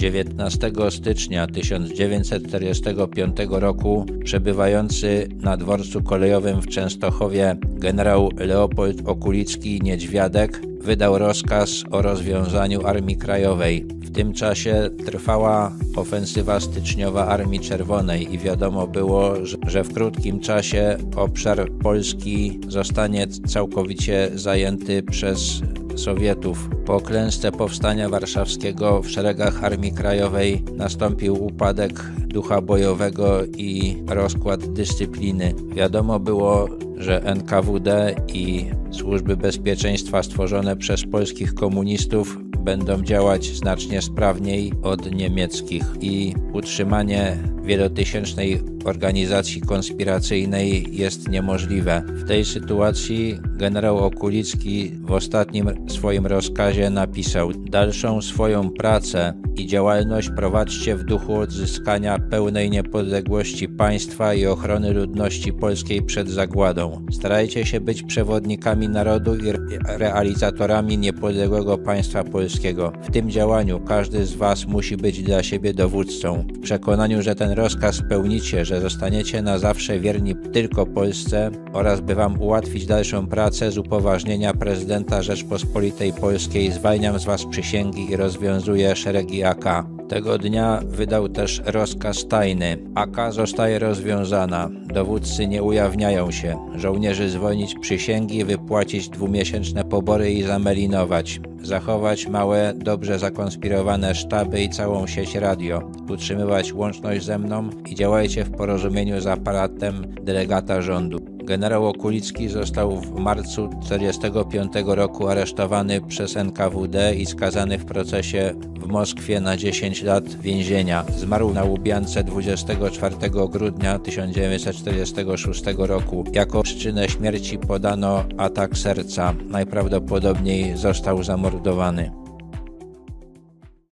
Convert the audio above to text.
19 stycznia 1945 roku przebywający na dworcu kolejowym w Częstochowie generał Leopold Okulicki-Niedźwiadek wydał rozkaz o rozwiązaniu Armii Krajowej. W tym czasie trwała ofensywa styczniowa Armii Czerwonej i wiadomo było, że w krótkim czasie obszar Polski zostanie całkowicie zajęty przez Sowietów. Po klęsce powstania warszawskiego w szeregach Armii Krajowej nastąpił upadek ducha bojowego i rozkład dyscypliny. Wiadomo było, że NKWD i służby bezpieczeństwa stworzone przez polskich komunistów będą działać znacznie sprawniej od niemieckich i utrzymanie wielotysięcznej organizacji konspiracyjnej jest niemożliwe. W tej sytuacji generał Okulicki w ostatnim swoim rozkazie napisał: Dalszą swoją pracę i działalność prowadźcie w duchu odzyskania pełnej niepodległości państwa i ochrony ludności polskiej przed zagładą. Starajcie się być przewodnikami narodu i realizatorami niepodległego państwa polskiego. W tym działaniu każdy z Was musi być dla siebie dowódcą. W przekonaniu, że ten rozkaz spełnicie, że zostaniecie na zawsze wierni tylko Polsce oraz by Wam ułatwić dalszą pracę z upoważnienia prezydenta Rzeczpospolitej Polskiej zwalniam z Was przysięgi i rozwiązuję szeregi AK. Tego dnia wydał też rozkaz tajny. AK zostaje rozwiązana. Dowódcy nie ujawniają się. Żołnierzy zwolnić przysięgi, wypłacić dwumiesięczne pobory i zamelinować. Zachować małe, dobrze zakonspirowane sztaby i całą sieć radio. Utrzymywać łączność ze mną i działajcie w porozumieniu z aparatem delegata rządu. Generał Okulicki został w marcu 1945 roku aresztowany przez NKWD i skazany w procesie w Moskwie na 10 lat więzienia. Zmarł na Łubiance 24 grudnia 1946 roku. Jako przyczynę śmierci podano atak serca. Najprawdopodobniej został zamordowany.